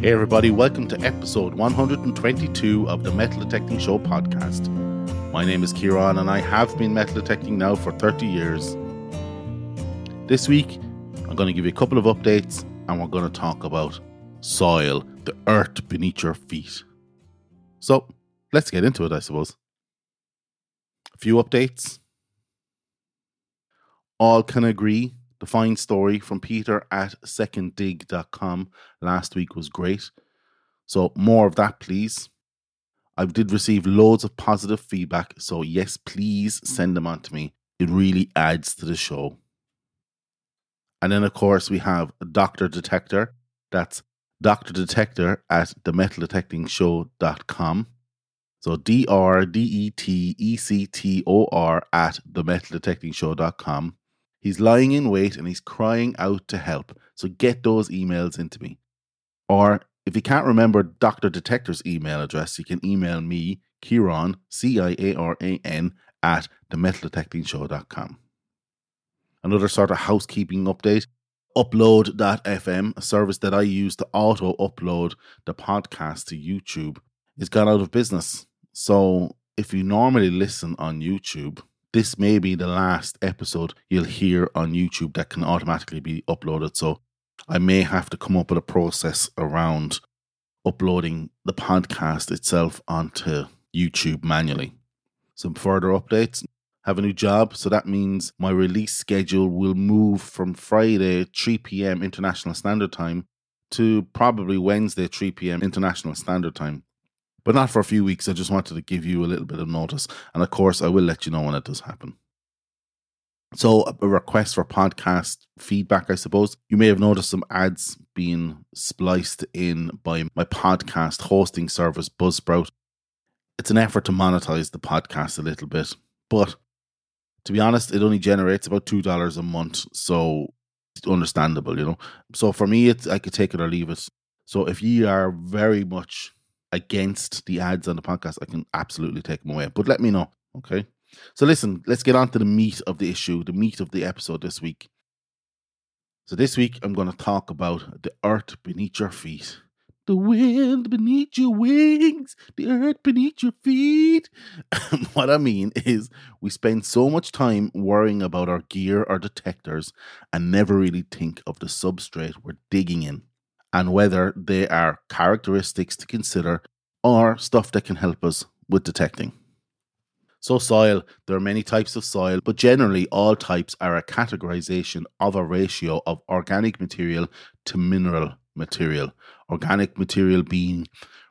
Hey, everybody, welcome to episode 122 of the Metal Detecting Show podcast. My name is Ciaran, and I have been metal detecting now for 30 years. This week, I'm going to give you a couple of updates, and we're going to talk about soil, the earth beneath your feet. So, let's get into it, I suppose. A few updates. All can agree the fine story from Peter at seconddig.com last week was great. So, more of that, please. I did receive loads of positive feedback. So, yes, please send them on to me. It really adds to the show. And then, of course, we have Dr. Detector. That's Dr. Detector at themetaldetectingshow.com. So D R D E T E C T O R at themetaldetectingshow.com. He's lying in wait and he's crying out to help. So get those emails into me. Or if you can't remember Dr. Detector's email address, you can email me, Ciaran, C I A R A N, at themetaldetectingshow.com. Another sort of housekeeping update Upload.fm, a service that I use to auto upload the podcast to YouTube, is gone out of business. So if you normally listen on YouTube, this may be the last episode you'll hear on YouTube that can automatically be uploaded. So I may have to come up with a process around uploading the podcast itself onto YouTube manually. Some further updates have a new job. So that means my release schedule will move from Friday, 3 p.m. International Standard Time to probably Wednesday, 3 p.m. International Standard Time. But not for a few weeks. I just wanted to give you a little bit of notice. And of course, I will let you know when it does happen. So, a request for podcast feedback, I suppose. You may have noticed some ads being spliced in by my podcast hosting service, Buzzsprout. It's an effort to monetize the podcast a little bit, but to be honest, it only generates about two dollars a month, so it's understandable, you know. So for me, it's I could take it or leave it. So if you are very much against the ads on the podcast, I can absolutely take them away. But let me know, okay? So listen, let's get on to the meat of the issue, the meat of the episode this week. So this week I'm going to talk about the earth beneath your feet the wind beneath your wings, the earth beneath your feet. what I mean is, we spend so much time worrying about our gear or detectors and never really think of the substrate we're digging in and whether they are characteristics to consider or stuff that can help us with detecting. So, soil, there are many types of soil, but generally all types are a categorization of a ratio of organic material to mineral material, organic material being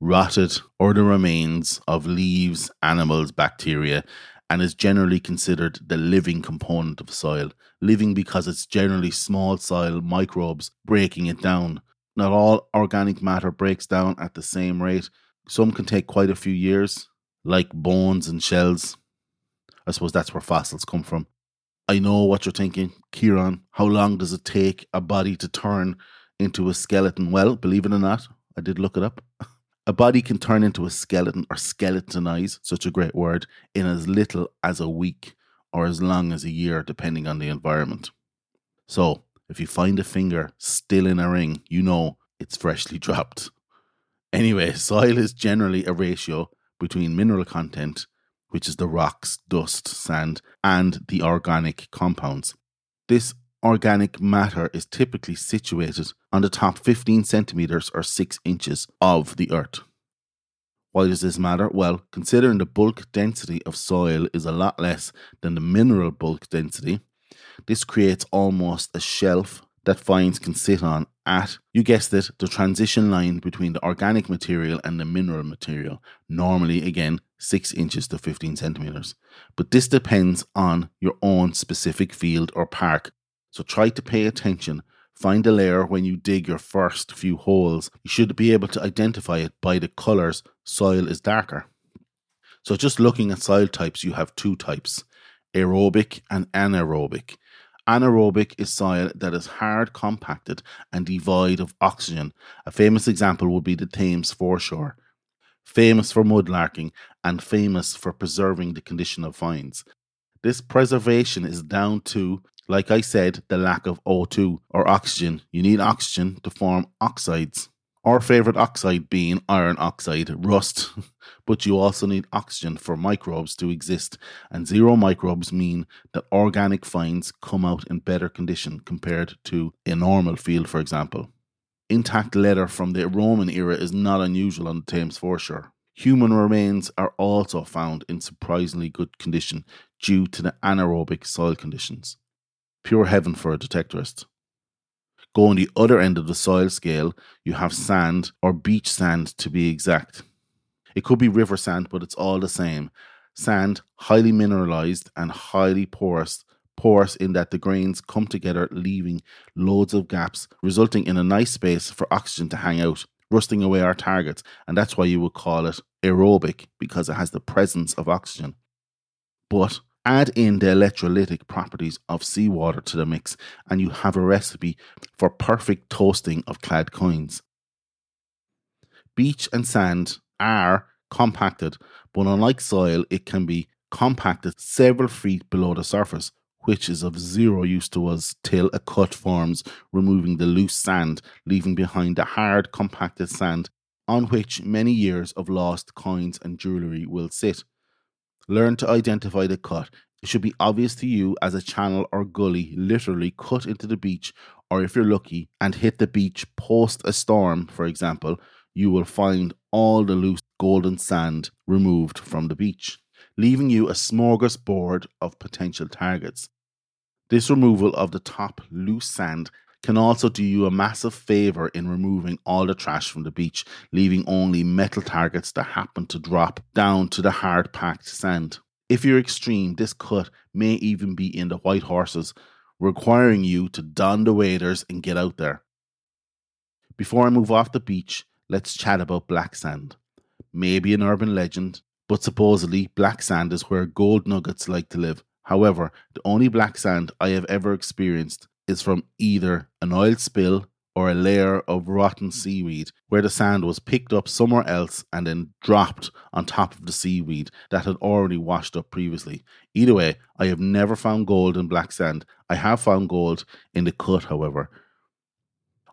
rotted or the remains of leaves, animals, bacteria, and is generally considered the living component of soil. Living because it's generally small soil microbes breaking it down. Not all organic matter breaks down at the same rate. Some can take quite a few years, like bones and shells. I suppose that's where fossils come from. I know what you're thinking, Ciaran. How long does it take a body to turn into a skeleton. Well, believe it or not, I did look it up. A body can turn into a skeleton or skeletonize, such a great word, in as little as a week or as long as a year, depending on the environment. So, if you find a finger still in a ring, you know it's freshly dropped. Anyway, soil is generally a ratio between mineral content, which is the rocks, dust, sand, and the organic compounds. This organic matter is typically situated on the top 15 centimeters or 6 inches of the earth. Why does this matter? Well, considering the bulk density of soil is a lot less than the mineral bulk density, this creates almost a shelf that fines can sit on at, you guessed it, the transition line between the organic material and the mineral material, normally again 6 inches to 15 centimeters. But this depends on your own specific field or park so try to pay attention. Find a layer when you dig your first few holes. You should be able to identify it by the colours soil is darker. So just looking at soil types, you have two types aerobic and anaerobic. Anaerobic is soil that is hard compacted and devoid of oxygen. A famous example would be the Thames foreshore, famous for mudlarking and famous for preserving the condition of fines. This preservation is down to like I said, the lack of O2 or oxygen. You need oxygen to form oxides. Our favourite oxide being iron oxide, rust, but you also need oxygen for microbes to exist, and zero microbes mean that organic finds come out in better condition compared to a normal field, for example. Intact leather from the Roman era is not unusual on the Thames foreshore. Human remains are also found in surprisingly good condition due to the anaerobic soil conditions. Pure heaven for a detectorist. Go on the other end of the soil scale, you have sand or beach sand to be exact. It could be river sand, but it's all the same. Sand, highly mineralized and highly porous, porous in that the grains come together, leaving loads of gaps, resulting in a nice space for oxygen to hang out, rusting away our targets. And that's why you would call it aerobic, because it has the presence of oxygen. But Add in the electrolytic properties of seawater to the mix, and you have a recipe for perfect toasting of clad coins. Beach and sand are compacted, but unlike soil, it can be compacted several feet below the surface, which is of zero use to us till a cut forms, removing the loose sand, leaving behind the hard, compacted sand on which many years of lost coins and jewellery will sit. Learn to identify the cut. It should be obvious to you as a channel or gully literally cut into the beach, or if you're lucky and hit the beach post a storm, for example, you will find all the loose golden sand removed from the beach, leaving you a smorgasbord of potential targets. This removal of the top loose sand can also do you a massive favour in removing all the trash from the beach, leaving only metal targets that happen to drop down to the hard packed sand. If you're extreme, this cut may even be in the white horses, requiring you to don the waders and get out there. Before I move off the beach, let's chat about black sand. Maybe an urban legend, but supposedly black sand is where gold nuggets like to live. However, the only black sand I have ever experienced is from either an oil spill or a layer of rotten seaweed where the sand was picked up somewhere else and then dropped on top of the seaweed that had already washed up previously. Either way, I have never found gold in black sand. I have found gold in the cut, however.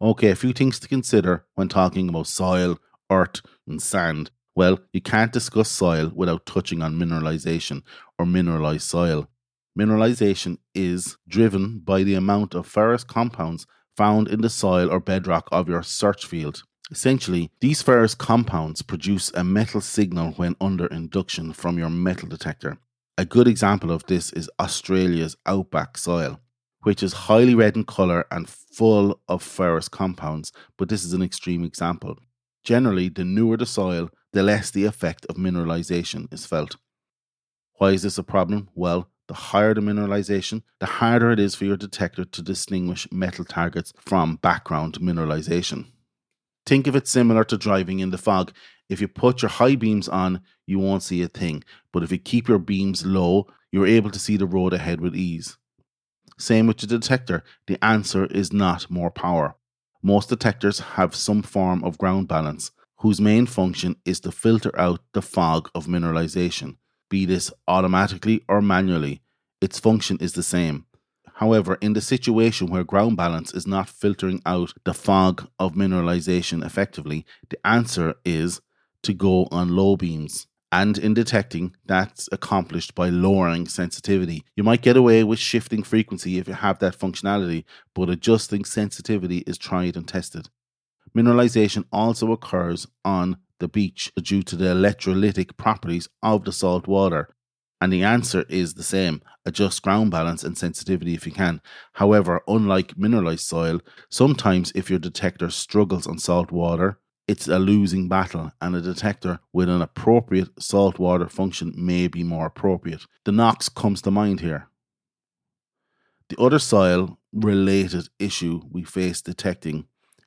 Okay, a few things to consider when talking about soil, earth, and sand. Well, you can't discuss soil without touching on mineralization or mineralized soil. Mineralization is driven by the amount of ferrous compounds found in the soil or bedrock of your search field. Essentially, these ferrous compounds produce a metal signal when under induction from your metal detector. A good example of this is Australia's outback soil, which is highly red in colour and full of ferrous compounds, but this is an extreme example. Generally, the newer the soil, the less the effect of mineralization is felt. Why is this a problem? Well, the higher the mineralization, the harder it is for your detector to distinguish metal targets from background mineralization. Think of it similar to driving in the fog. If you put your high beams on, you won't see a thing, but if you keep your beams low, you're able to see the road ahead with ease. Same with the detector, the answer is not more power. Most detectors have some form of ground balance, whose main function is to filter out the fog of mineralization be this automatically or manually, its function is the same. However, in the situation where ground balance is not filtering out the fog of mineralization effectively, the answer is to go on low beams. And in detecting, that's accomplished by lowering sensitivity. You might get away with shifting frequency if you have that functionality, but adjusting sensitivity is tried and tested. Mineralization also occurs on the beach due to the electrolytic properties of the salt water? And the answer is the same adjust ground balance and sensitivity if you can. However, unlike mineralized soil, sometimes if your detector struggles on salt water, it's a losing battle, and a detector with an appropriate saltwater function may be more appropriate. The NOx comes to mind here. The other soil related issue we face detecting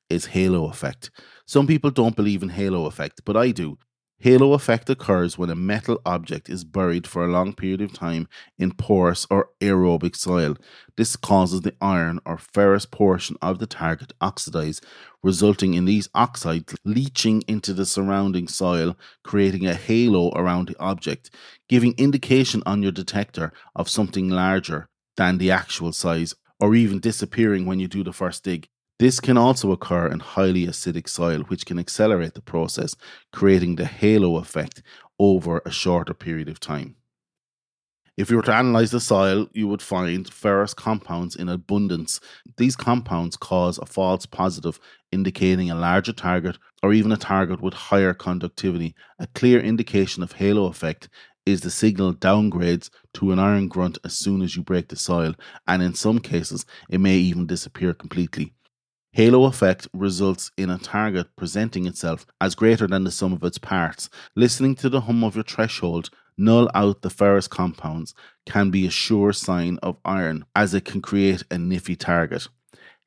is halo effect. Some people don't believe in halo effect, but I do. Halo effect occurs when a metal object is buried for a long period of time in porous or aerobic soil. This causes the iron or ferrous portion of the target oxidize, resulting in these oxides leaching into the surrounding soil, creating a halo around the object, giving indication on your detector of something larger than the actual size, or even disappearing when you do the first dig. This can also occur in highly acidic soil, which can accelerate the process, creating the halo effect over a shorter period of time. If you were to analyze the soil, you would find ferrous compounds in abundance. These compounds cause a false positive, indicating a larger target or even a target with higher conductivity. A clear indication of halo effect is the signal downgrades to an iron grunt as soon as you break the soil, and in some cases, it may even disappear completely. Halo effect results in a target presenting itself as greater than the sum of its parts. Listening to the hum of your threshold, null out the ferrous compounds, can be a sure sign of iron, as it can create a niffy target.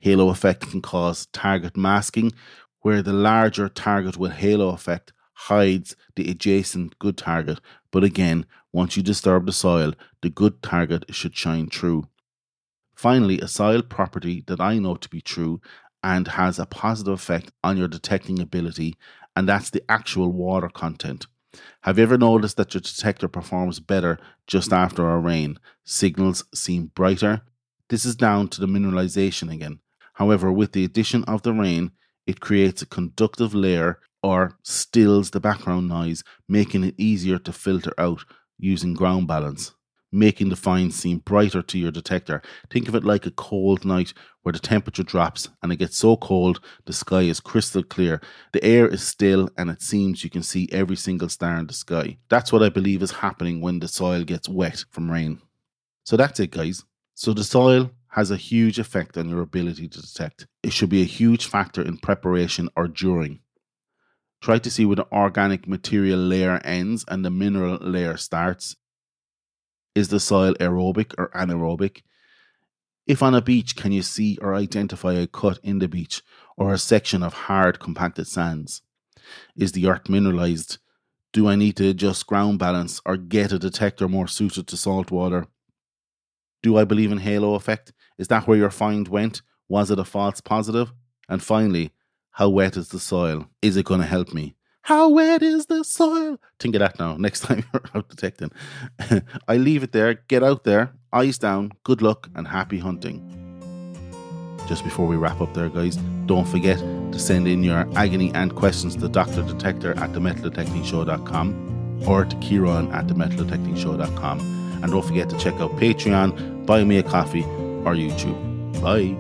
Halo effect can cause target masking, where the larger target with halo effect hides the adjacent good target. But again, once you disturb the soil, the good target should shine through. Finally, a soil property that I know to be true and has a positive effect on your detecting ability, and that's the actual water content. Have you ever noticed that your detector performs better just after a rain? Signals seem brighter. This is down to the mineralization again. However, with the addition of the rain, it creates a conductive layer or stills the background noise, making it easier to filter out using ground balance making the find seem brighter to your detector. Think of it like a cold night where the temperature drops and it gets so cold the sky is crystal clear. The air is still and it seems you can see every single star in the sky. That's what I believe is happening when the soil gets wet from rain. So that's it, guys. So the soil has a huge effect on your ability to detect. It should be a huge factor in preparation or during. Try to see where the organic material layer ends and the mineral layer starts is the soil aerobic or anaerobic? If on a beach, can you see or identify a cut in the beach or a section of hard compacted sands? Is the earth mineralized? Do I need to adjust ground balance or get a detector more suited to salt water? Do I believe in halo effect? Is that where your find went? Was it a false positive? And finally, how wet is the soil? Is it going to help me? How wet is the soil? Think of that now. Next time you're out detecting. I leave it there. Get out there. Eyes down. Good luck and happy hunting. Just before we wrap up there, guys, don't forget to send in your agony and questions to Dr. Detector at themetaldetectingshow.com or to Ciaran at themetaldetectingshow.com. And don't forget to check out Patreon, Buy Me a Coffee, or YouTube. Bye.